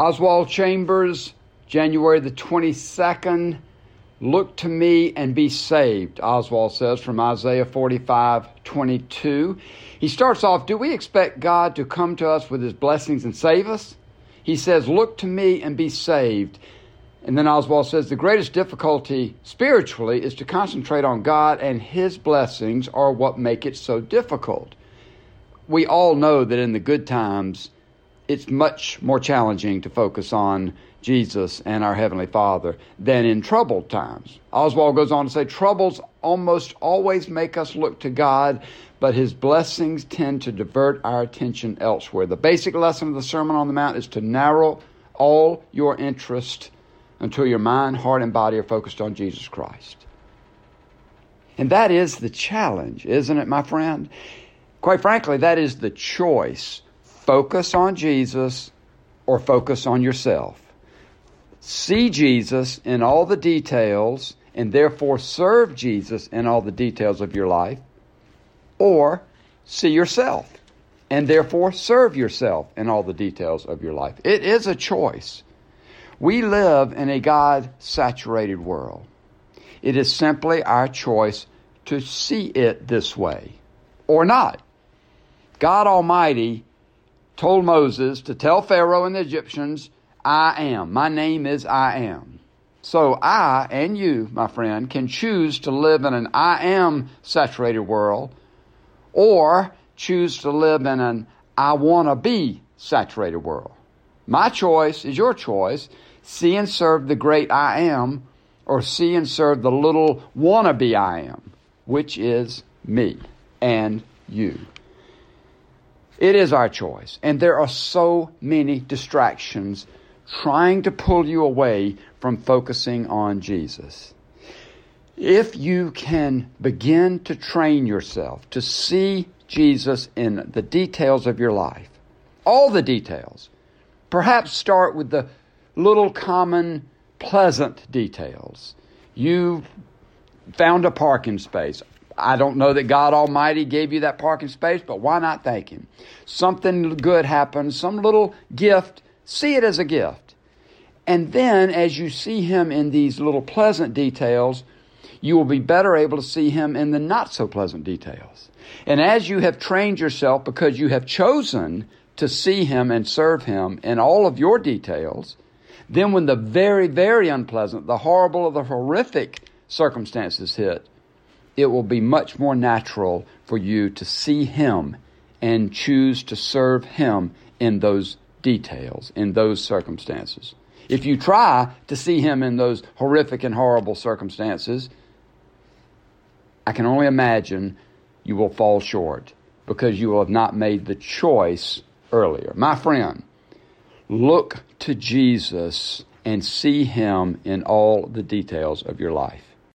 Oswald Chambers, January the 22nd. Look to me and be saved, Oswald says from Isaiah 45 22. He starts off Do we expect God to come to us with his blessings and save us? He says, Look to me and be saved. And then Oswald says the greatest difficulty spiritually is to concentrate on God, and His blessings are what make it so difficult. We all know that in the good times, it's much more challenging to focus on Jesus and our Heavenly Father than in troubled times. Oswald goes on to say, Troubles almost always make us look to God, but His blessings tend to divert our attention elsewhere. The basic lesson of the Sermon on the Mount is to narrow all your interest until your mind, heart, and body are focused on Jesus Christ. And that is the challenge, isn't it, my friend? Quite frankly, that is the choice. Focus on Jesus or focus on yourself. See Jesus in all the details and therefore serve Jesus in all the details of your life, or see yourself and therefore serve yourself in all the details of your life. It is a choice. We live in a God saturated world. It is simply our choice to see it this way or not. God Almighty told Moses to tell Pharaoh and the Egyptians, I am. My name is I am. So I and you, my friend, can choose to live in an I am saturated world or choose to live in an I want to be saturated world. My choice is your choice see and serve the great I am, or see and serve the little wannabe I am, which is me and you. It is our choice. And there are so many distractions trying to pull you away from focusing on Jesus. If you can begin to train yourself to see Jesus in the details of your life, all the details, perhaps start with the little common pleasant details. You found a parking space. I don't know that God Almighty gave you that parking space, but why not thank Him? Something good happened, some little gift, see it as a gift. And then as you see Him in these little pleasant details, you will be better able to see Him in the not so pleasant details. And as you have trained yourself because you have chosen to see Him and serve Him in all of your details, then, when the very, very unpleasant, the horrible, or the horrific circumstances hit, it will be much more natural for you to see Him and choose to serve Him in those details, in those circumstances. If you try to see Him in those horrific and horrible circumstances, I can only imagine you will fall short because you will have not made the choice earlier. My friend, Look to Jesus and see Him in all the details of your life.